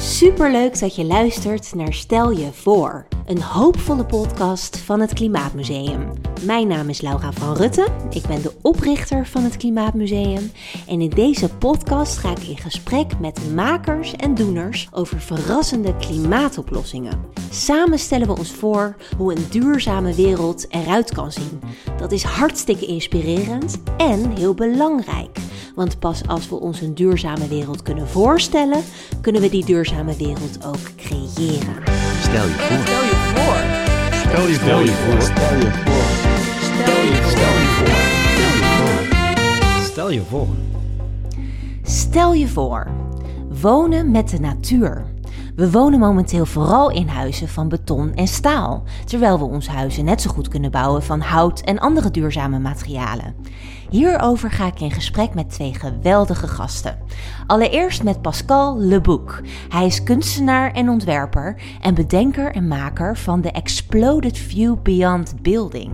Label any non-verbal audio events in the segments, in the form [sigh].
Superleuk dat je luistert naar Stel je voor, een hoopvolle podcast van het Klimaatmuseum. Mijn naam is Laura van Rutten, ik ben de oprichter van het Klimaatmuseum en in deze podcast ga ik in gesprek met makers en doeners over verrassende klimaatoplossingen. Samen stellen we ons voor hoe een duurzame wereld eruit kan zien. Dat is hartstikke inspirerend en heel belangrijk. Want pas als we ons een duurzame wereld kunnen voorstellen, kunnen we die duurzame wereld ook creëren. Stel je voor. Stel je voor. Stel je Stel je voor. Stel je voor. Stel je voor. Stel je voor. Stel je voor, wonen met de natuur. We wonen momenteel vooral in huizen van beton en staal, terwijl we onze huizen net zo goed kunnen bouwen van hout en andere duurzame materialen. Hierover ga ik in gesprek met twee geweldige gasten. Allereerst met Pascal Lebouc. Hij is kunstenaar en ontwerper en bedenker en maker van de Exploded View Beyond Building.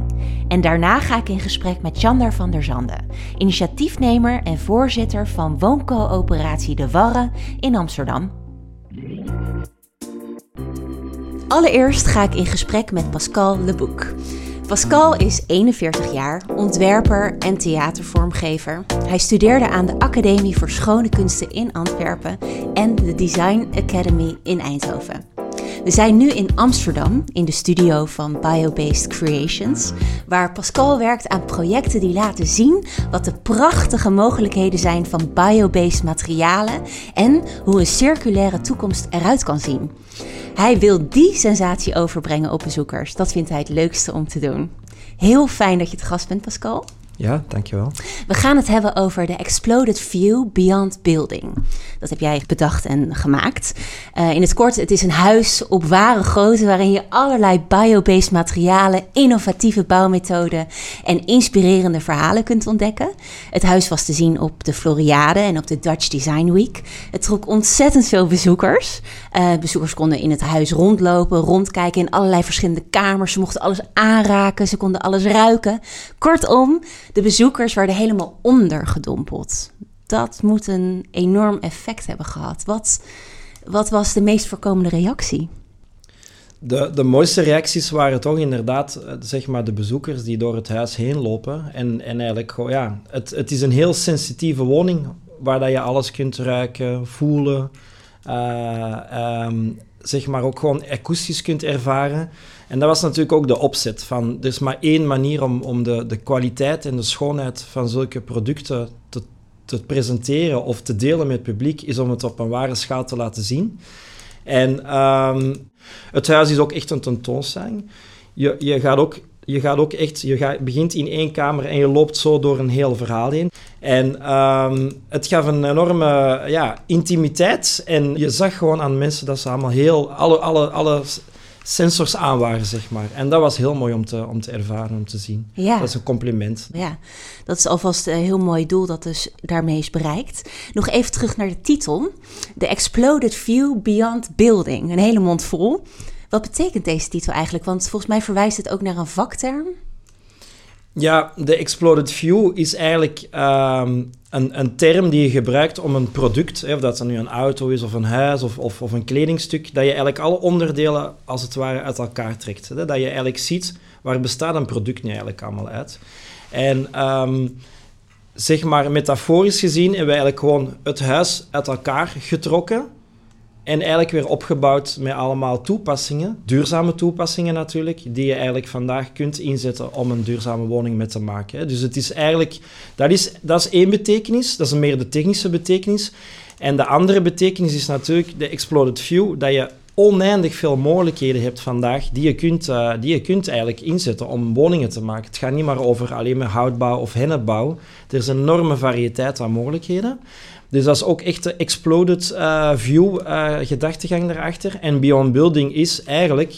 En daarna ga ik in gesprek met Chandar van der Zanden, initiatiefnemer en voorzitter van wooncoöperatie De Warre in Amsterdam. Allereerst ga ik in gesprek met Pascal Lebouc. Pascal is 41 jaar, ontwerper en theatervormgever. Hij studeerde aan de Academie voor Schone Kunsten in Antwerpen en de Design Academy in Eindhoven. We zijn nu in Amsterdam in de studio van Biobased Creations, waar Pascal werkt aan projecten die laten zien wat de prachtige mogelijkheden zijn van biobased materialen en hoe een circulaire toekomst eruit kan zien. Hij wil die sensatie overbrengen op bezoekers. Dat vindt hij het leukste om te doen. Heel fijn dat je te gast bent, Pascal. Ja, dankjewel. We gaan het hebben over de Exploded View Beyond Building. Dat heb jij bedacht en gemaakt. Uh, in het kort, het is een huis op ware grootte waarin je allerlei biobased materialen, innovatieve bouwmethoden en inspirerende verhalen kunt ontdekken. Het huis was te zien op de Floriade en op de Dutch Design Week. Het trok ontzettend veel bezoekers. Uh, bezoekers konden in het huis rondlopen, rondkijken in allerlei verschillende kamers. Ze mochten alles aanraken, ze konden alles ruiken. Kortom, de bezoekers werden helemaal ondergedompeld. Dat moet een enorm effect hebben gehad. Wat, wat was de meest voorkomende reactie? De, de mooiste reacties waren toch inderdaad zeg maar, de bezoekers die door het huis heen lopen. En, en eigenlijk, ja, het, het is een heel sensitieve woning waar dat je alles kunt ruiken, voelen. Uh, zeg maar ook gewoon akoestisch kunt ervaren. En dat was natuurlijk ook de opzet van, er is maar één manier om, om de, de kwaliteit en de schoonheid van zulke producten te, te presenteren of te delen met het publiek, is om het op een ware schaal te laten zien. En um, het huis is ook echt een tentoonstelling. Je, je gaat ook je gaat ook echt, je gaat, begint in één kamer en je loopt zo door een heel verhaal heen. En um, het gaf een enorme ja, intimiteit. En je zag gewoon aan mensen dat ze allemaal heel, alle, alle, alle sensors aan waren, zeg maar. En dat was heel mooi om te, om te ervaren, om te zien. Ja. Dat is een compliment. Ja, dat is alvast een heel mooi doel dat dus daarmee is bereikt. Nog even terug naar de titel. The Exploded View Beyond Building. Een hele mond vol. Wat betekent deze titel eigenlijk? Want volgens mij verwijst het ook naar een vakterm. Ja, de exploded view is eigenlijk um, een, een, term die je gebruikt om een product, of dat het nu een auto is of een huis of, of, of, een kledingstuk, dat je eigenlijk alle onderdelen als het ware uit elkaar trekt. Hè? Dat je eigenlijk ziet waar bestaat een product nu eigenlijk allemaal uit. En um, zeg maar metaforisch gezien hebben we eigenlijk gewoon het huis uit elkaar getrokken en eigenlijk weer opgebouwd met allemaal toepassingen, duurzame toepassingen natuurlijk, die je eigenlijk vandaag kunt inzetten om een duurzame woning mee te maken. Dus het is eigenlijk, dat is, dat is één betekenis, dat is meer de technische betekenis. En de andere betekenis is natuurlijk de exploded view, dat je oneindig veel mogelijkheden hebt vandaag die je kunt, uh, die je kunt eigenlijk inzetten om woningen te maken. Het gaat niet maar over alleen maar houtbouw of hennepbouw. Er is een enorme variëteit aan mogelijkheden. Dus dat is ook echt de exploded uh, view uh, gedachtegang daarachter. En Beyond Building is eigenlijk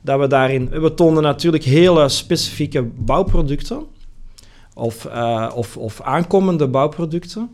dat we daarin... We tonen natuurlijk hele specifieke bouwproducten. Of, uh, of, of aankomende bouwproducten.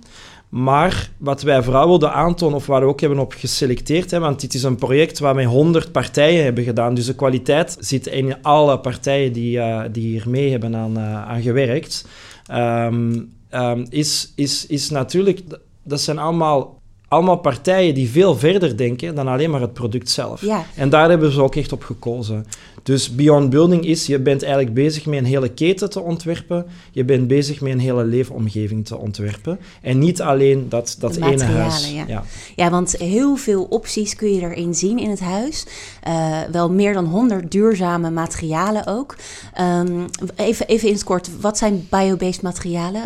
Maar wat wij vooral wilden aantonen, of waar we ook hebben op geselecteerd, hè, want dit is een project waar wij 100 partijen hebben gedaan. Dus de kwaliteit zit in alle partijen die, uh, die hier mee hebben aan, aan gewerkt. Um, um, is, is, is natuurlijk dat zijn allemaal allemaal partijen die veel verder denken dan alleen maar het product zelf. Ja. En daar hebben ze ook echt op gekozen. Dus Beyond Building is, je bent eigenlijk bezig met een hele keten te ontwerpen. Je bent bezig met een hele leefomgeving te ontwerpen. En niet alleen dat, dat ene huis. ja. Ja, want heel veel opties kun je erin zien in het huis. Eh, wel meer dan 100 duurzame materialen ook. Ehm, even, even in het kort, wat zijn biobased materialen?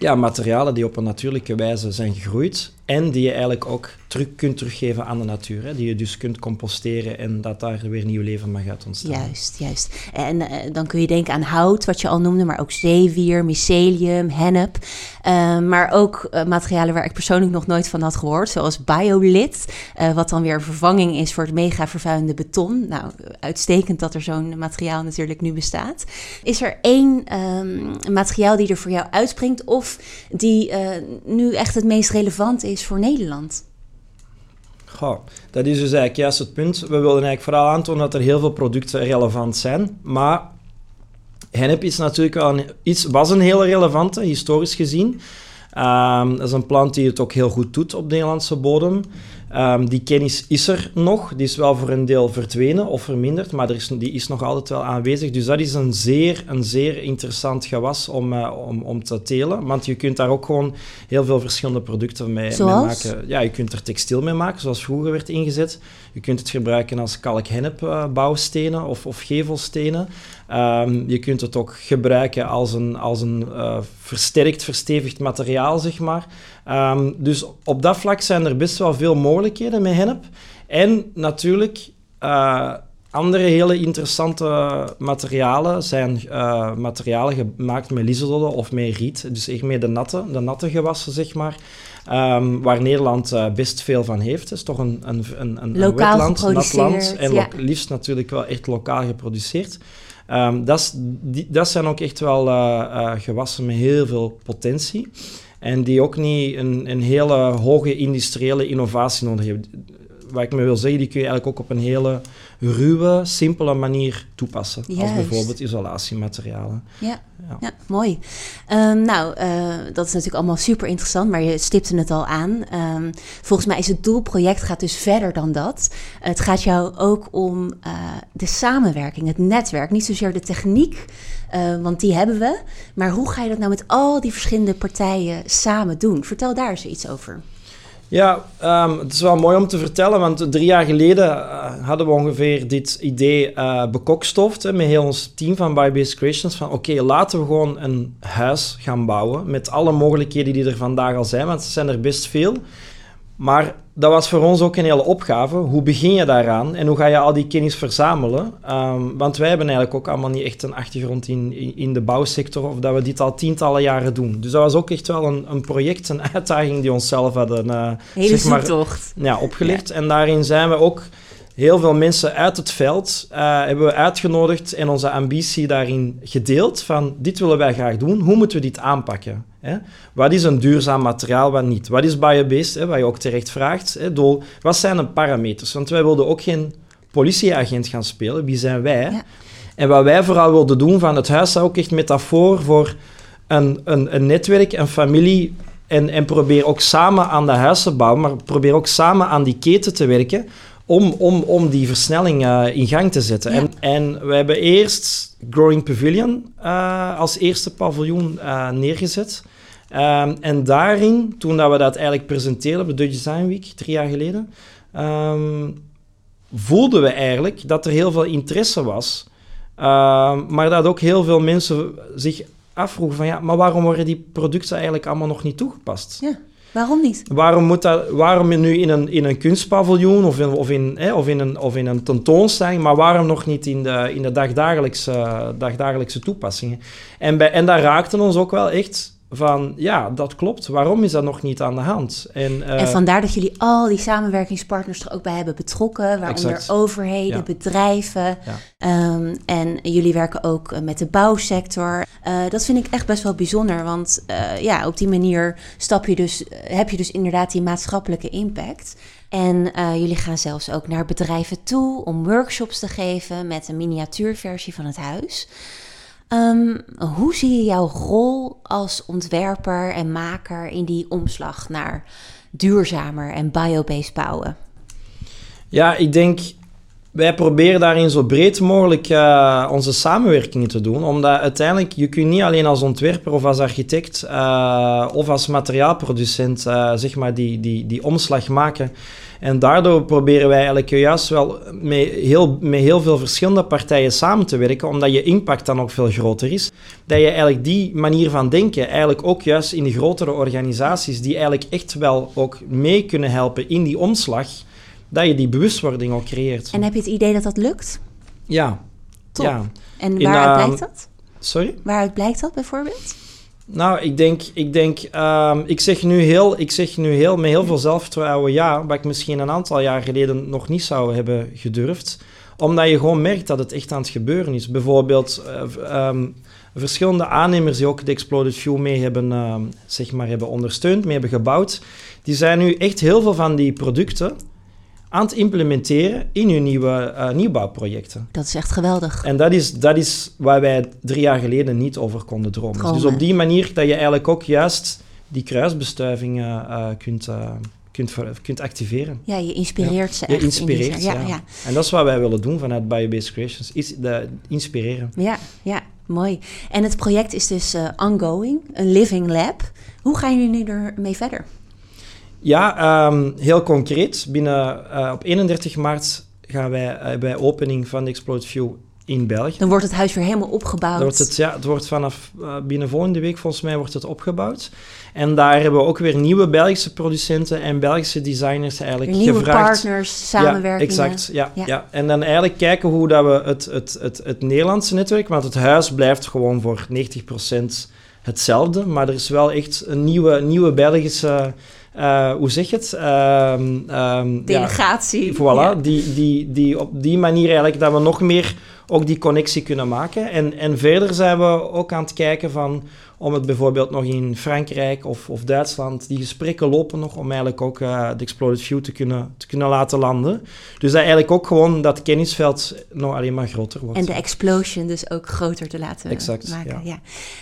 Ja, materialen die op een natuurlijke wijze zijn gegroeid en die je eigenlijk ook terug kunt teruggeven aan de natuur. Hè? Die je dus kunt composteren en dat daar weer nieuw leven mag uit ontstaan. Juist, juist. En eh, dan kun je denken aan hout, wat je al noemde, maar ook zeewier, mycelium, hennep. Eh, maar ook eh, materialen waar ik persoonlijk nog nooit van had gehoord, zoals biolith, eh, wat dan weer vervanging is voor het mega vervuilende beton. Nou, uitstekend dat er zo'n materiaal natuurlijk nu bestaat. Is er één ehm, materiaal die er voor jou uitspringt of die nu echt het meest relevant is voor Nederland? Goh, dat is dus eigenlijk juist het punt. We wilden eigenlijk vooral aantonen dat er heel veel producten relevant zijn, maar hennep is natuurlijk wel iets, was een hele relevante, historisch gezien. Ehm, dat is een plant die het ook heel goed doet op Nederlandse bodem. Ehm, die kennis is er nog. Die is wel voor een deel verdwenen of verminderd, maar er is, die is nog altijd wel aanwezig. Dus dat is een zeer, een zeer interessant gewas om, eh, om, om te telen. Want je kunt daar ook gewoon heel veel verschillende producten mee, mee maken. Ja, je kunt er textiel mee maken, zoals vroeger werd ingezet. Je kunt het gebruiken als kalk-hennep eh, bouwstenen of, of gevelstenen. Ehm, je kunt het ook gebruiken als een, als een eh, versterkt, verstevigd materiaal, zeg maar. Ehm, dus op dat vlak zijn er best wel veel mogelijkheden met hennep. En natuurlijk, eh, andere hele interessante materialen zijn eh, materialen gemaakt met liselodde of met riet. Dus echt met de natte, de natte gewassen, zeg maar. Ehm, waar Nederland eh, best veel van heeft. Het is toch een, een, een, een Lokaal wetland, nat land. En ja. liefst natuurlijk wel echt lokaal geproduceerd. Ehm, dat, is- die- dat zijn ook echt wel gewassen met heel veel potentie. En die ook niet een, een hele hoge industriële innovatie nodig hebben. Wat ik me wil zeggen, die kun je eigenlijk ook op een hele ruwe, simpele manier toepassen. Als bijvoorbeeld isolatiematerialen. Ja, Ja. ja mooi. Ehm, nou, eh, dat is natuurlijk allemaal super interessant, maar je stipte het al aan. Ehm, volgens mij is het doelproject gaat dus verder dan dat. Het gaat jou ook om eh, de samenwerking, het netwerk. Niet zozeer de techniek, eh, want die hebben we. Maar hoe ga je dat nou met al die verschillende partijen samen doen? Vertel daar eens iets over. Ja, ehm, het is wel mooi om te vertellen, want drie jaar geleden eh, hadden we ongeveer dit idee eh bekokstoft hè, met heel ons team van Biobased Creations. Van oké, laten we gewoon een huis gaan bouwen met alle mogelijkheden die er vandaag al zijn, want er zijn er best veel. Maar dat was voor ons ook een hele opgave. Hoe begin je daaraan en hoe ga je al die kennis verzamelen? Ehm, want wij hebben eigenlijk ook allemaal niet echt een achtergrond in, in, in de bouwsector of dat we dit al tientallen jaren doen. Dus dat was ook echt wel een, een project, een [laughs] uitdaging die onszelf hadden Hele zeg maar, ja, opgelegd. En daarin zijn we ook heel veel mensen uit het veld eh, hebben we uitgenodigd en onze ambitie daarin gedeeld van dit willen wij graag doen, hoe moeten we dit aanpakken? Hè? Wat is een duurzaam materiaal, wat niet? Wat is biobased, hè, wat je ook terecht vraagt? Hè? Doel, wat zijn de parameters? Want wij wilden ook geen politieagent gaan spelen, wie zijn wij? Ja. En wat wij vooral wilden doen van het huis, zou ook echt metafoor voor een, een, een netwerk, een familie en, en probeer ook samen aan de huis te bouwen, maar probeer ook samen aan die keten te werken om, om, om die versnelling eh, in gang te zetten. Ja. En, en we hebben eerst Growing Pavilion eh, als eerste paviljoen eh, neergezet. Ehm, en daarin, toen dat we dat eigenlijk presenteerden op de Dutch Design Week, drie jaar geleden, ehm, voelden we eigenlijk dat er heel veel interesse was. Ehm, maar dat ook heel veel mensen zich afvroegen van ja, maar waarom worden die producten eigenlijk allemaal nog niet toegepast? Ja, waarom niet? Waarom moet dat, waarom nu in een, in een kunstpaviljoen of in, of, in, hè, of, in een, of in een tentoonstelling, maar waarom nog niet in de, in de dagdagelijkse, dagdagelijkse toepassingen? En, bij, en daar raakten ons ook wel echt van, ja, dat klopt. Waarom is dat nog niet aan de hand? En, eh, En vandaar dat jullie al die samenwerkingspartners er ook bij hebben betrokken, waaronder Exact. overheden, Ja. bedrijven. Ja. Ehm, en jullie werken ook eh, met de bouwsector. Eh, dat vind ik echt best wel bijzonder, want ja, op die manier stap je dus, heb je dus inderdaad die maatschappelijke impact. En jullie gaan zelfs ook naar bedrijven toe om workshops te geven met een miniatuurversie van het huis. Ehm, hoe zie je jouw rol als ontwerper en maker in die omslag naar duurzamer en biobased bouwen? Ja, ik denk, wij proberen daarin zo breed mogelijk uh, onze samenwerkingen te doen. Omdat uiteindelijk, je kunt niet alleen als ontwerper of als architect uh, of als materiaalproducent, uh, zeg maar, die, die, die omslag maken. En daardoor proberen wij eigenlijk juist wel met heel, met heel veel verschillende partijen samen te werken, omdat je impact dan ook veel groter is. Dat je eigenlijk die manier van denken eigenlijk ook juist in de grotere organisaties, die eigenlijk echt wel ook mee kunnen helpen in die omslag, dat je die bewustwording ook creëert. En heb je het idee dat dat lukt? Ja. Top. Ja. En waaruit In, uh, blijkt dat? Sorry? Waaruit blijkt dat bijvoorbeeld? Nou, ik denk, ik denk, um, ik zeg nu heel, ik zeg nu heel, met heel veel zelfvertrouwen ja, wat ik misschien een aantal jaar geleden nog niet zou hebben gedurfd. Omdat je gewoon merkt dat het echt aan het gebeuren is. Bijvoorbeeld uh, um, verschillende aannemers die ook de Exploded Fuel mee hebben, uh, zeg maar, hebben ondersteund, mee hebben gebouwd. Die zijn nu echt heel veel van die producten aan het implementeren in hun nieuwe uh, nieuwbouwprojecten. Dat is echt geweldig. En dat is, dat is waar wij drie jaar geleden niet over konden dromen. Dromen. Dus op die manier dat je eigenlijk ook juist die kruisbestuivingen uh, kunt, uh, kunt, kunt activeren. Ja, je inspireert ze Je echt. inspireert in ze, die- ja, ja, ja. En dat is wat wij willen doen vanuit Biobased Creations, is de, inspireren. Ja, ja, mooi. En het project is dus eh, ongoing, een living lab. Hoe gaan jullie nu ermee verder? Ja, um, heel concreet. Binnen, uh, op 31 maart gaan wij uh, bij opening van de Explode View in België. Dan wordt het huis weer helemaal opgebouwd. Dan wordt het, ja, het wordt vanaf uh, binnen volgende week volgens mij wordt het opgebouwd. En daar hebben we ook weer nieuwe Belgische producenten en Belgische designers eigenlijk nieuwe gevraagd. partners, samenwerkingen. Ja, exact. Ja, ja. ja. En dan eigenlijk kijken hoe dat we het, het, het, het Nederlandse netwerk, want het huis blijft gewoon voor 90% hetzelfde, maar er is wel echt een nieuwe, nieuwe Belgische... Uh, hoe zeg je het? Um, um, Delegatie. Ja, voilà, ja. die, die, die op die manier eigenlijk dat we nog meer ook die connectie kunnen maken. En, en verder zijn we ook aan het kijken van om het bijvoorbeeld nog in Frankrijk of, of Duitsland, die gesprekken lopen nog om eigenlijk ook uh, de Exploded View te kunnen, te kunnen laten landen. Dus dat eigenlijk ook gewoon dat kennisveld nog alleen maar groter wordt. En de explosion dus ook groter te laten exact, maken. Ja. Ja.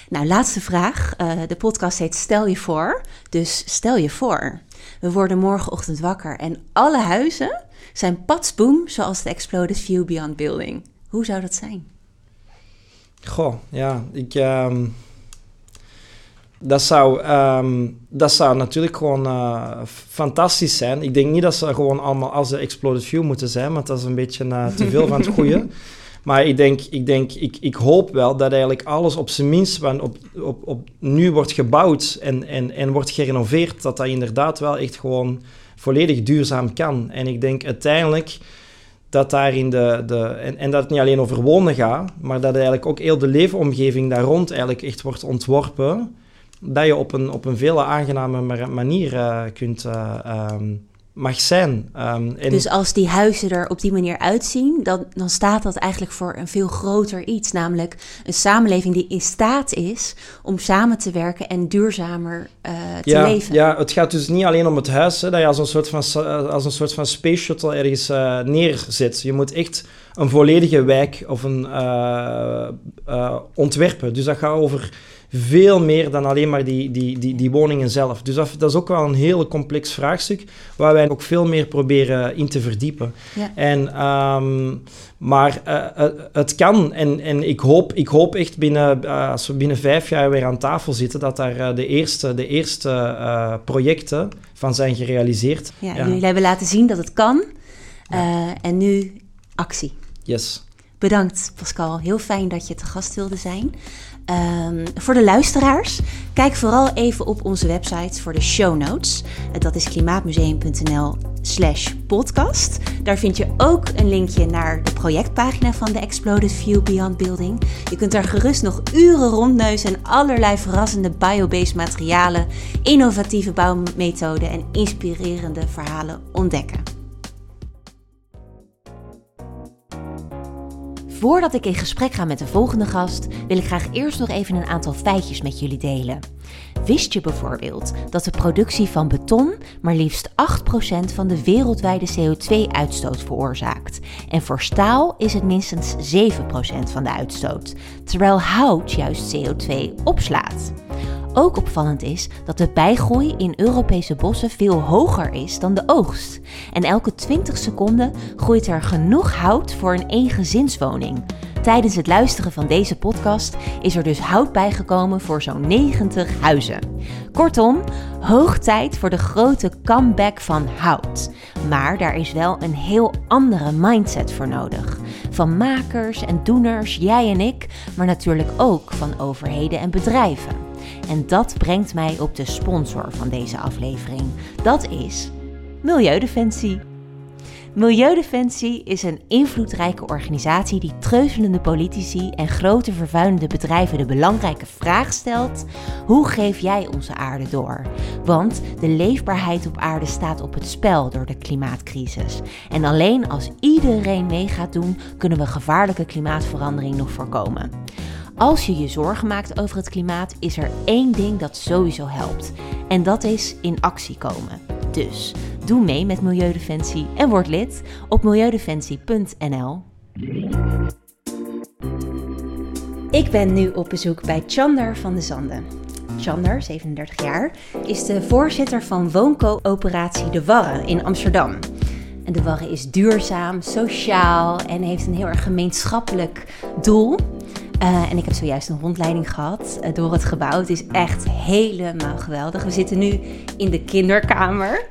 Nou, laatste vraag. Uh, de podcast heet Stel je voor. Dus stel je voor. We worden morgenochtend wakker en alle huizen zijn patsboom zoals de Exploded View Beyond Building. Hoe zou dat zijn? Goh, ja, ik... Um, dat, zou, um, dat zou natuurlijk gewoon uh, fantastisch zijn. Ik denk niet dat ze gewoon allemaal als de Exploded View moeten zijn, want dat is een beetje uh, te veel van het goede. [laughs] Maar ik denk, ik, denk ik, ik hoop wel dat eigenlijk alles op zijn minst op, op, op nu wordt gebouwd en, en, en wordt gerenoveerd, dat dat inderdaad wel echt gewoon volledig duurzaam kan. En ik denk uiteindelijk dat daar in de... de en, en dat het niet alleen over wonen gaat, maar dat eigenlijk ook heel de leefomgeving daar rond eigenlijk echt wordt ontworpen, dat je op een, op een veel aangename manier uh, kunt... Uh, um, mag zijn. Um, en dus als die huizen er op die manier uitzien, dan, dan staat dat eigenlijk voor een veel groter iets. Namelijk een samenleving die in staat is om samen te werken en duurzamer uh, te ja, leven. Ja, het gaat dus niet alleen om het huis, hè, dat je als een soort van, als een soort van space shuttle ergens uh, neerzet. Je moet echt een volledige wijk of een uh, ontwerpen. Dus dat gaat over veel meer dan alleen maar die, die, die, die woningen zelf. Dus dat, dat, is ook wel een heel complex vraagstuk, waar wij ook veel meer proberen in te verdiepen. Ja. En, um, maar uh, uh, het kan, en, en ik, hoop, ik hoop echt binnen, uh, als we binnen vijf jaar weer aan tafel zitten, dat daar de eerste, de eerste projecten van zijn gerealiseerd. Ja, ja, jullie hebben laten zien dat het kan. Ja. en nu actie. Yes. Bedankt Pascal, heel fijn dat je te gast wilde zijn. Um, voor de luisteraars, kijk vooral even op onze website voor de show notes. Dat is klimaatmuseum.nl slash podcast. Daar vind je ook een linkje naar de projectpagina van de Exploded View Beyond Building. Je kunt daar gerust nog uren rondneuzen en allerlei verrassende biobased materialen, innovatieve bouwmethoden en inspirerende verhalen ontdekken. Voordat ik in gesprek ga met de volgende gast, wil ik graag eerst nog even een aantal feitjes met jullie delen. Wist je bijvoorbeeld dat de productie van beton maar liefst 8% van de wereldwijde CO2-uitstoot veroorzaakt? En voor staal is het minstens 7% van de uitstoot, terwijl hout juist CO2 opslaat. Ook opvallend is dat de bijgroei in Europese bossen veel hoger is dan de oogst. En elke 20 seconden groeit er genoeg hout voor een eengezinswoning. Tijdens het luisteren van deze podcast is er dus hout bijgekomen voor zo'n 90 huizen. Kortom, hoog tijd voor de grote comeback van hout. Maar daar is wel een heel andere mindset voor nodig. Van makers en doeners, jij en ik, maar natuurlijk ook van overheden en bedrijven. En dat brengt mij op de sponsor van deze aflevering. Dat is Milieudefensie. Milieudefensie is een invloedrijke organisatie die treuzelende politici en grote vervuilende bedrijven de belangrijke vraag stelt: hoe geef jij onze aarde door? Want de leefbaarheid op aarde staat op het spel door de klimaatcrisis. En alleen als iedereen mee gaat doen, kunnen we gevaarlijke klimaatverandering nog voorkomen. Als je je zorgen maakt over het klimaat, is er één ding dat sowieso helpt. En dat is in actie komen. Dus doe mee met Milieudefensie en word lid op milieudefensie.nl. Ik ben nu op bezoek bij Chander van de Zanden. Chander, 37 jaar, is de voorzitter van wooncoöperatie De Warre in Amsterdam. En De Warre is duurzaam, sociaal en heeft een heel erg gemeenschappelijk doel. Uh, en ik heb zojuist een rondleiding gehad uh, door het gebouw. Het is echt helemaal geweldig. We zitten nu in de kinderkamer.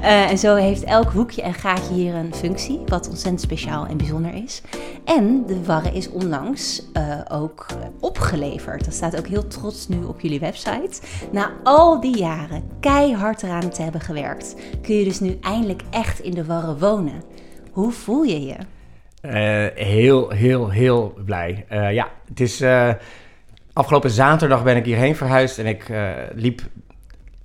uh, [laughs] en zo heeft elk hoekje en gaatje hier een functie, wat ontzettend speciaal en bijzonder is. En de warre is onlangs ook opgeleverd. Dat staat ook heel trots nu op jullie website. Na al die jaren keihard eraan te hebben gewerkt, kun je dus nu eindelijk echt in de warre wonen. Hoe voel je je? Uh, heel, heel, heel blij. Uh, ja, het is. Uh, afgelopen zaterdag ben ik hierheen verhuisd en ik liep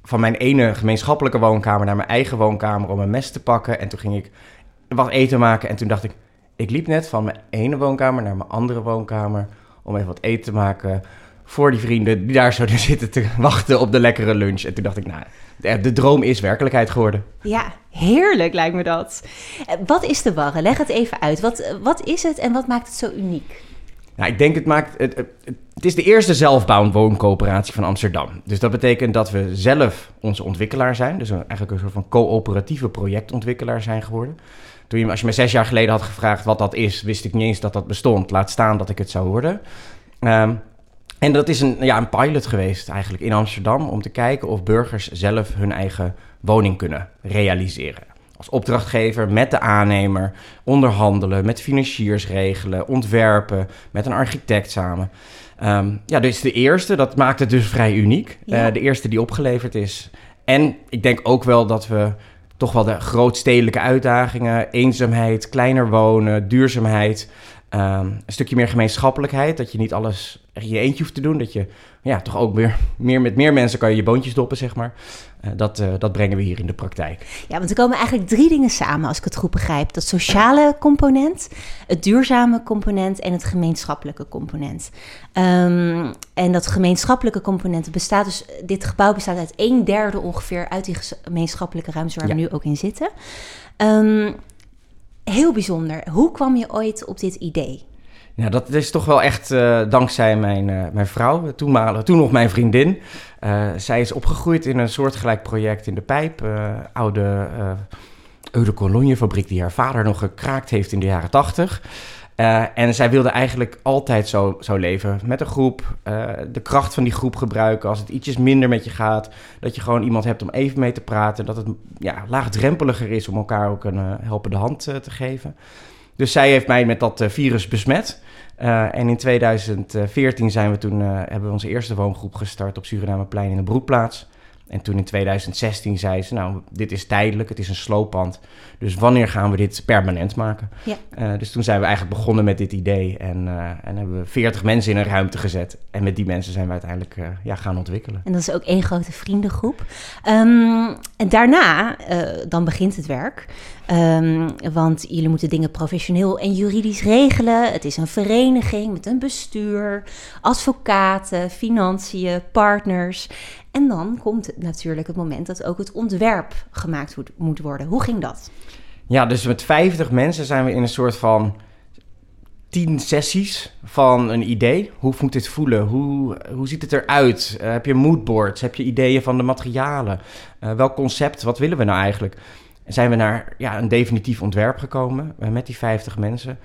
van mijn ene gemeenschappelijke woonkamer naar mijn eigen woonkamer om een mes te pakken. En toen ging ik wat eten maken en toen dacht ik, ik liep net van mijn ene woonkamer naar mijn andere woonkamer om even wat eten te maken voor die vrienden die daar zouden [laughs] zitten te wachten op de lekkere lunch. En toen dacht ik, nou, de, de droom is werkelijkheid geworden. Ja, heerlijk lijkt me dat. Wat is de warre? Leg het even uit. Wat, wat is het en wat maakt het zo uniek? Nou, ik denk het maakt. Het, het is de eerste zelfbouwend wooncoöperatie van Amsterdam. Dus dat betekent dat we zelf onze ontwikkelaar zijn. Dus eigenlijk een soort van coöperatieve projectontwikkelaar zijn geworden. Toen je, als je me zes jaar geleden had gevraagd wat dat is, wist ik niet eens dat dat bestond. Laat staan dat ik het zou worden. Um, en dat is een, ja, een pilot geweest eigenlijk in Amsterdam om te kijken of burgers zelf hun eigen woning kunnen realiseren. Als opdrachtgever met de aannemer, onderhandelen, met financiers regelen, ontwerpen, met een architect samen. Um, ja, dus de eerste, dat maakt het dus vrij uniek. Ja. Uh, de eerste die opgeleverd is. En ik denk ook wel dat we toch wel de grootstedelijke uitdagingen, eenzaamheid, kleiner wonen, duurzaamheid, Um, een stukje meer gemeenschappelijkheid. Dat je niet alles in je eentje hoeft te doen. Dat je ja, toch ook meer, meer met meer mensen kan je je boontjes doppen, zeg maar. Uh, dat, uh, dat brengen we hier in de praktijk. Ja, want er komen eigenlijk drie dingen samen, als ik het goed begrijp. Dat sociale component, het duurzame component en het gemeenschappelijke component. Um, en dat gemeenschappelijke component bestaat dus... Dit gebouw bestaat uit een derde ongeveer uit die gemeenschappelijke ruimte waar ja. we nu ook in zitten. Um, heel bijzonder. Hoe kwam je ooit op dit idee? Ja, dat is toch wel echt uh, dankzij mijn, uh, mijn vrouw, toenmalig, toen nog mijn vriendin. Uh, zij is opgegroeid in een soortgelijk project in de pijp. oude Eau de Cologne fabriek die haar vader nog gekraakt heeft in de jaren tachtig. Uh, en zij wilde eigenlijk altijd zo, zo leven. Met een groep. Uh, de kracht van die groep gebruiken. Als het ietsjes minder met je gaat. Dat je gewoon iemand hebt om even mee te praten. Dat het ja, laagdrempeliger is om elkaar ook een uh, helpende hand te geven. Dus zij heeft mij met dat virus besmet. en in 2014 zijn we toen, hebben we onze eerste woongroep gestart op Surinameplein in de Broekplaats. En toen in 2016 zei ze, nou, dit is tijdelijk, het is een slooppand. Dus wanneer gaan we dit permanent maken? Ja. Uh, dus toen zijn we eigenlijk begonnen met dit idee. En, uh, en hebben we 40 mensen in een ruimte gezet. En met die mensen zijn we uiteindelijk uh, ja, gaan ontwikkelen. En dat is ook één grote vriendengroep. Um, en daarna, dan begint het werk. Um, want jullie moeten dingen professioneel en juridisch regelen. Het is een vereniging met een bestuur, advocaten, financiën, partners. En dan komt natuurlijk het moment dat ook het ontwerp gemaakt moet worden. Hoe ging dat? Ja, dus met 50 mensen zijn we in een soort van tien sessies van een idee. Hoe moet dit voelen? Hoe, hoe ziet het eruit? Uh, heb je moodboards? Heb je ideeën van de materialen? Uh, welk concept? Wat willen we nou eigenlijk? En zijn we naar ja, een definitief ontwerp gekomen uh, met die 50 mensen.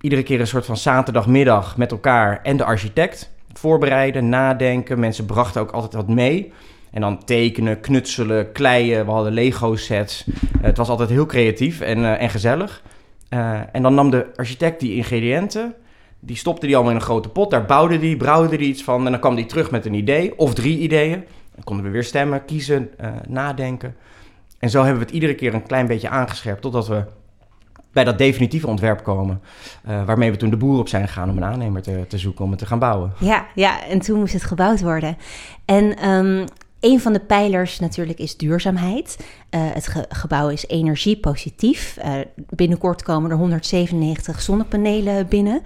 Iedere keer een soort van zaterdagmiddag met elkaar en de architect. Voorbereiden, nadenken. Mensen brachten ook altijd wat mee. En dan tekenen, knutselen, kleien. We hadden Lego-sets. het was altijd heel creatief en, en gezellig. Uh, en dan nam de architect die ingrediënten, die stopte die allemaal in een grote pot. Daar bouwde die, brouwde die iets van. En dan kwam die terug met een idee of drie ideeën. Dan konden we weer stemmen, kiezen, uh, nadenken. En zo hebben we het iedere keer een klein beetje aangescherpt. Totdat we bij dat definitieve ontwerp komen. Uh, waarmee we toen de boer op zijn gegaan om een aannemer te, te zoeken om het te gaan bouwen. Ja, ja, en toen moest het gebouwd worden. En um, een van de pijlers natuurlijk is duurzaamheid. Uh, het ge gebouw is energiepositief. Uh, binnenkort komen er 197 zonnepanelen binnen. Um,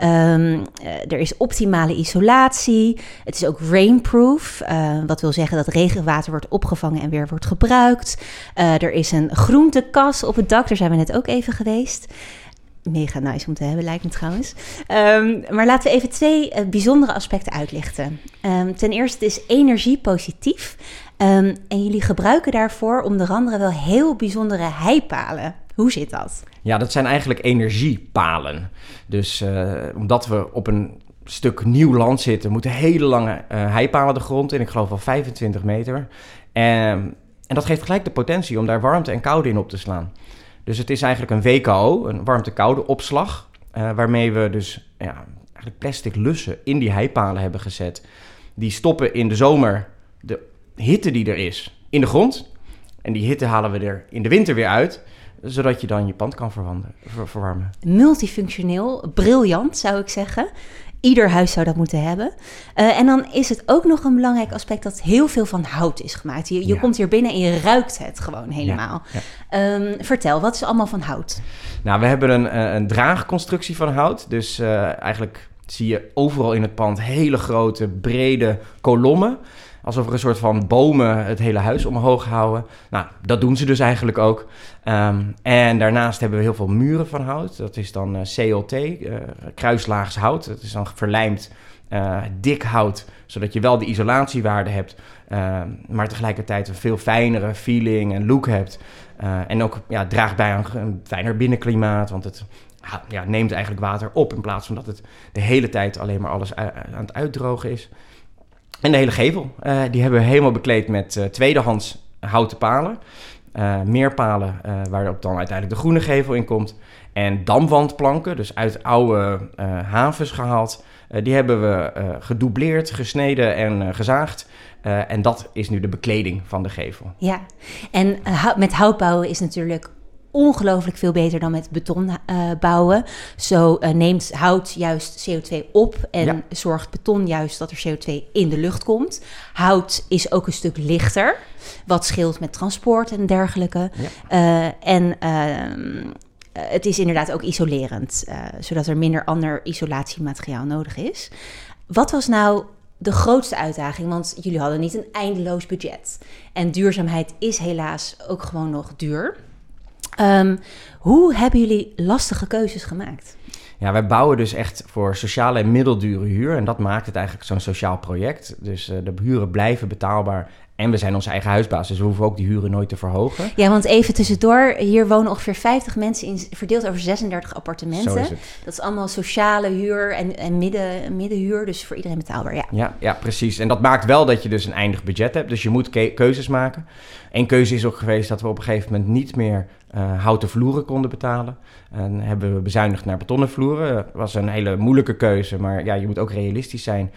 uh, er is optimale isolatie. Het is ook rainproof. wat wil zeggen dat regenwater wordt opgevangen en weer wordt gebruikt. er is een groentekas op het dak. Daar zijn we net ook even geweest mega nice om te hebben, lijkt me trouwens. Um, maar laten we even twee uh, bijzondere aspecten uitlichten. Um, ten eerste is energie positief. Um, en jullie gebruiken daarvoor onder andere wel heel bijzondere heipalen. Hoe zit dat? Ja, dat zijn eigenlijk energiepalen. Dus uh, omdat we op een stuk nieuw land zitten, moeten hele lange uh, heipalen de grond in. Ik geloof wel 25 meter. En dat geeft gelijk de potentie om daar warmte en koude in op te slaan. Dus het is eigenlijk een WKO, een warmte-koude opslag, uh, waarmee we dus ja, eigenlijk plastic lussen in die heipalen hebben gezet. Die stoppen in de zomer de hitte die er is in de grond. En die hitte halen we er in de winter weer uit, zodat je dan je pand kan ver verwarmen. Multifunctioneel, briljant zou ik zeggen. Ieder huis zou dat moeten hebben. Uh, en dan is het ook nog een belangrijk aspect dat heel veel van hout is gemaakt. Je, je ja. komt hier binnen en je ruikt het gewoon helemaal. Ja, ja. Um, vertel, wat is allemaal van hout? Nou, we hebben een, een draagconstructie van hout. Dus uh, eigenlijk zie je overal in het pand hele grote, brede kolommen. Alsof er een soort van bomen het hele huis omhoog houden. Nou, dat doen ze dus eigenlijk ook. Um, en daarnaast hebben we heel veel muren van hout. Dat is dan uh, CLT, uh, kruislaags hout. Dat is dan verlijmd uh, dik hout, zodat je wel de isolatiewaarde hebt, maar tegelijkertijd een veel fijnere feeling en look hebt. en ook ja, draagt bij aan een fijner binnenklimaat, want het ja, neemt eigenlijk water op in plaats van dat het de hele tijd alleen maar alles aan het uitdrogen is. En de hele gevel, uh, die hebben we helemaal bekleed met uh, tweedehands houten palen. Uh, meerpalen waarop dan uiteindelijk de groene gevel in komt. En damwandplanken, dus uit oude havens gehaald. die hebben we gedoubleerd, gesneden en gezaagd. en dat is nu de bekleding van de gevel. Ja, en met hout bouwen is natuurlijk ongelooflijk veel beter dan met beton uh, bouwen. Zo uh, neemt hout juist CO2 op en ja. zorgt beton juist dat er CO2 in de lucht komt. Hout is ook een stuk lichter, wat scheelt met transport en dergelijke. Ja. Uh, en ehm, het is inderdaad ook isolerend, zodat er minder ander isolatiemateriaal nodig is. Wat was nou de grootste uitdaging? Want jullie hadden niet een eindeloos budget. En duurzaamheid is helaas ook gewoon nog duur. Um, hoe hebben jullie lastige keuzes gemaakt? Ja, wij bouwen dus echt voor sociale en middeldure huur. En dat maakt het eigenlijk zo'n sociaal project. Dus uh, de huren blijven betaalbaar. En we zijn onze eigen huisbaas, dus we hoeven ook die huren nooit te verhogen. Ja, want even tussendoor, hier wonen ongeveer 50 mensen in, verdeeld over 36 appartementen. Zo is het. Dat is allemaal sociale huur en, en midden, middenhuur, dus voor iedereen betaalbaar. Ja. Ja, ja, precies. En dat maakt wel dat je dus een eindig budget hebt. Dus je moet ke keuzes maken. Eén keuze is ook geweest dat we op een gegeven moment niet meer uh, houten vloeren konden betalen. En hebben we bezuinigd naar betonnen vloeren. Dat was een hele moeilijke keuze, maar ja, je moet ook realistisch zijn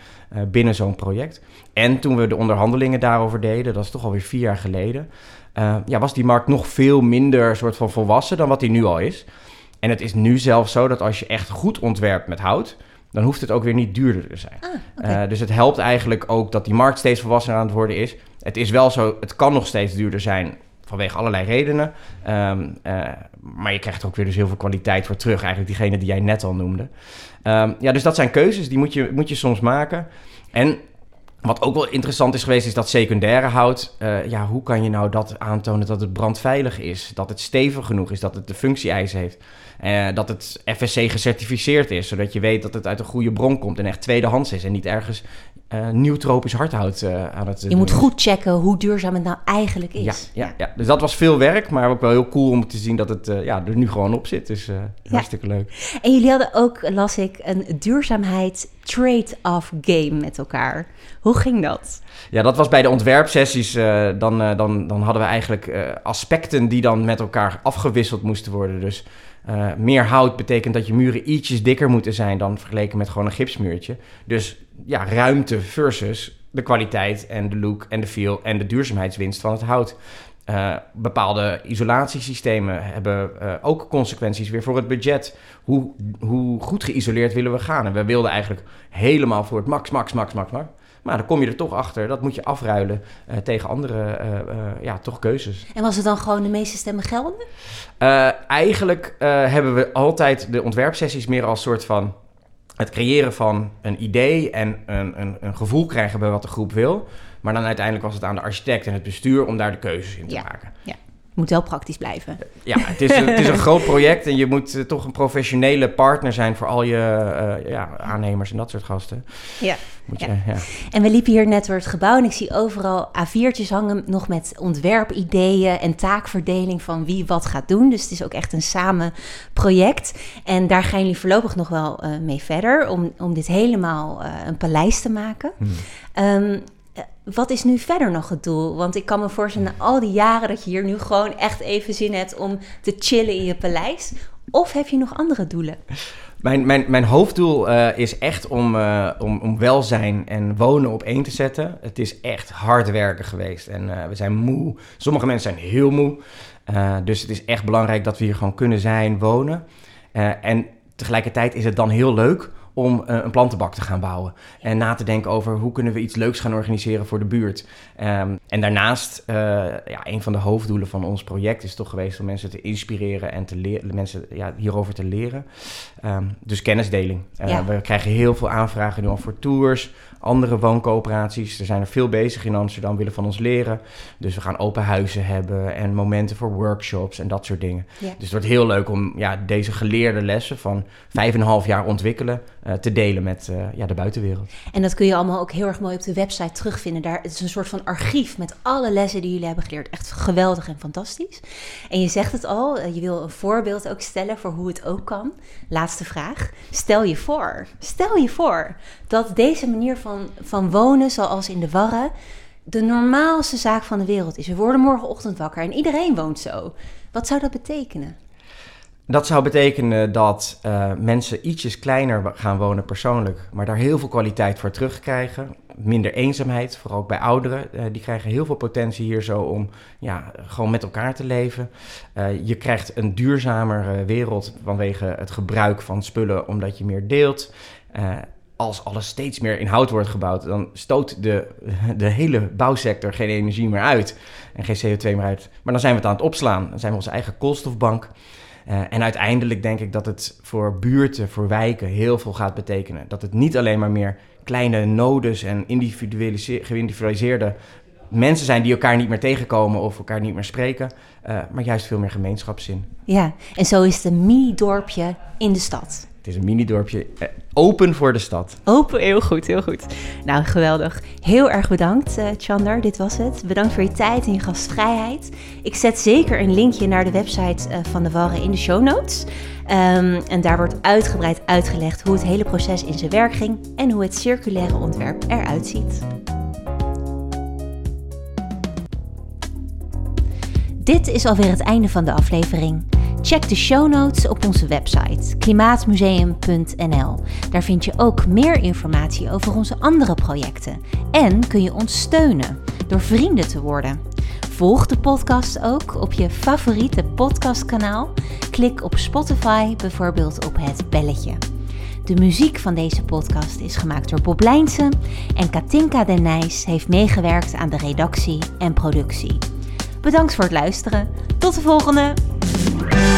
binnen zo'n project. En toen we de onderhandelingen daarover deden, dat is toch alweer vier jaar geleden, uh, ja, was die markt nog veel minder soort van volwassen dan wat die nu al is. En het is nu zelfs zo dat als je echt goed ontwerpt met hout, dan hoeft het ook weer niet duurder te zijn. Ah, okay. uh, dus het helpt eigenlijk ook dat die markt steeds volwassener aan het worden is. Het is wel zo, het kan nog steeds duurder zijn vanwege allerlei redenen. Um, uh, maar je krijgt er ook weer dus heel veel kwaliteit voor terug. Eigenlijk diegene die jij net al noemde. Um, ja, dus dat zijn keuzes, die moet je, moet je soms maken. En Wat ook wel interessant is geweest, is dat secundaire hout. eh, ja, hoe kan je nou dat aantonen dat het brandveilig is? Dat het stevig genoeg is, dat het de functie-eisen heeft. eh, dat het FSC gecertificeerd is, zodat je weet dat het uit een goede bron komt en echt tweedehands is. En niet ergens eh, nieuw tropisch hardhout aan het Je doen moet goed checken hoe duurzaam het nou eigenlijk Ja, is. ja, ja, dus dat was veel werk, maar ook wel heel cool om te zien dat het ja, er nu gewoon op zit. Dus eh, hartstikke leuk. En jullie hadden ook, las ik, een duurzaamheid trade-off game met elkaar. Hoe ging dat? Ja, dat was bij de ontwerpsessies. eh, dan, eh, dan, dan hadden we eigenlijk eh, aspecten die dan met elkaar afgewisseld moesten worden. Dus meer hout betekent dat je muren ietsjes dikker moeten zijn dan vergeleken met gewoon een gipsmuurtje. Dus ja, ruimte versus de kwaliteit en de look en de feel en de duurzaamheidswinst van het hout. Eh, bepaalde isolatiesystemen hebben eh, ook consequenties weer voor het budget. Hoe, hoe goed geïsoleerd willen we gaan? En we wilden eigenlijk helemaal voor het max, max, max, max, max. Maar dan kom je er toch achter. Dat moet je afruilen eh, tegen andere ja, toch keuzes. En was het dan gewoon de meeste stemmen gelden? Eigenlijk hebben we altijd de ontwerpsessies meer als soort van het creëren van een idee en een, een, een gevoel krijgen bij wat de groep wil. Maar dan uiteindelijk was het aan de architect en het bestuur om daar de keuzes in te Ja. maken. Moet wel praktisch blijven. Ja, het is, een, het is een [laughs] groot project en je moet eh, toch een professionele partner zijn voor al je eh, ja, aannemers en dat soort gasten. Ja. Moet je, Ja. En we liepen hier net door het gebouw en ik zie overal A4'tjes hangen, nog met ontwerpideeën en taakverdeling van wie wat gaat doen. Dus het is ook echt een samen project. En daar gaan jullie voorlopig nog wel eh, mee verder om, om dit helemaal een paleis te maken. Hmm. Ehm, eh, wat is nu verder nog het doel? Want ik kan me voorstellen, na al die jaren dat je hier nu gewoon echt even zin hebt om te chillen in je paleis. Of heb je nog andere doelen? Mijn, mijn, mijn hoofddoel eh, is echt om, eh, om, om welzijn en wonen op één te zetten. Het is echt hard werken geweest en eh, we zijn moe. Sommige mensen zijn heel moe. Dus het is echt belangrijk dat we hier gewoon kunnen zijn, wonen. En tegelijkertijd is het dan heel leuk om eh, een plantenbak te gaan bouwen. En na te denken over hoe kunnen we iets leuks gaan organiseren voor de buurt. Ehm, en daarnaast, eh, ja, een van de hoofddoelen van ons project is toch geweest om mensen te inspireren en te leren, mensen ja, hierover te leren. Ehm, dus kennisdeling. Eh, Ja. We krijgen heel veel aanvragen nu al voor tours, andere wooncoöperaties. Er zijn er veel bezig in Amsterdam, willen van ons leren. Dus we gaan open huizen hebben en momenten voor workshops en dat soort dingen. Ja. Dus het wordt heel leuk om ja, deze geleerde lessen van vijf en een half jaar ontwikkelen te delen met eh, ja, de buitenwereld. En dat kun je allemaal ook heel erg mooi op de website terugvinden. Daar, het is een soort van archief met alle lessen die jullie hebben geleerd. Echt geweldig en fantastisch. En je zegt het al, eh, je wil een voorbeeld ook stellen voor hoe het ook kan. Laatste vraag. Stel je voor, stel je voor dat deze manier van, van wonen, zoals in de Warren, de normaalste zaak van de wereld is. We worden morgenochtend wakker en iedereen woont zo. Wat zou dat betekenen? Dat zou betekenen dat eh, mensen ietsjes kleiner gaan wonen persoonlijk, maar daar heel veel kwaliteit voor terugkrijgen. Minder eenzaamheid, vooral ook bij ouderen. Eh, die krijgen heel veel potentie hier zo om ja, gewoon met elkaar te leven. Eh, je krijgt een duurzamer wereld vanwege het gebruik van spullen, omdat je meer deelt. Als alles steeds meer in hout wordt gebouwd, dan stoot de, [laughs] de hele bouwsector geen energie meer uit en geen CO2 meer uit. Maar dan zijn we het aan het opslaan. Dan zijn we onze eigen koolstofbank. Eh, en uiteindelijk denk ik dat het voor buurten, voor wijken heel veel gaat betekenen. Dat het niet alleen maar meer kleine nodes en geïndividualiseerde mensen zijn die elkaar niet meer tegenkomen of elkaar niet meer spreken, eh, maar juist veel meer gemeenschapszin. Ja, en zo is het een mini-dorpje in de stad. Het is een mini-dorpje, eh, open voor de stad. Open, heel goed, heel goed. Nou, geweldig. Heel erg bedankt, eh Chandler. Dit was het. Bedankt voor je tijd en je gastvrijheid. Ik zet zeker een linkje naar de website eh, van de Warren in de show notes. Ehm, en daar wordt uitgebreid uitgelegd hoe het hele proces in zijn werk ging en hoe het circulaire ontwerp eruit ziet. Dit is alweer het einde van de aflevering. Check de show notes op onze website klimaatmuseum.nl. Daar vind je ook meer informatie over onze andere projecten. En kun je ons steunen door vrienden te worden. Volg de podcast ook op je favoriete podcastkanaal. Klik op Spotify bijvoorbeeld op het belletje. De muziek van deze podcast is gemaakt door Bob Lijnsen en Katinka Den Nijs heeft meegewerkt aan de redactie en productie. Bedankt voor het luisteren. Tot de volgende!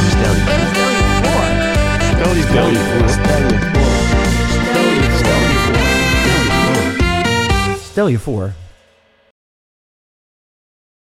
Stel je voor. Stel je Stel je voor. Stel je voor. Stel je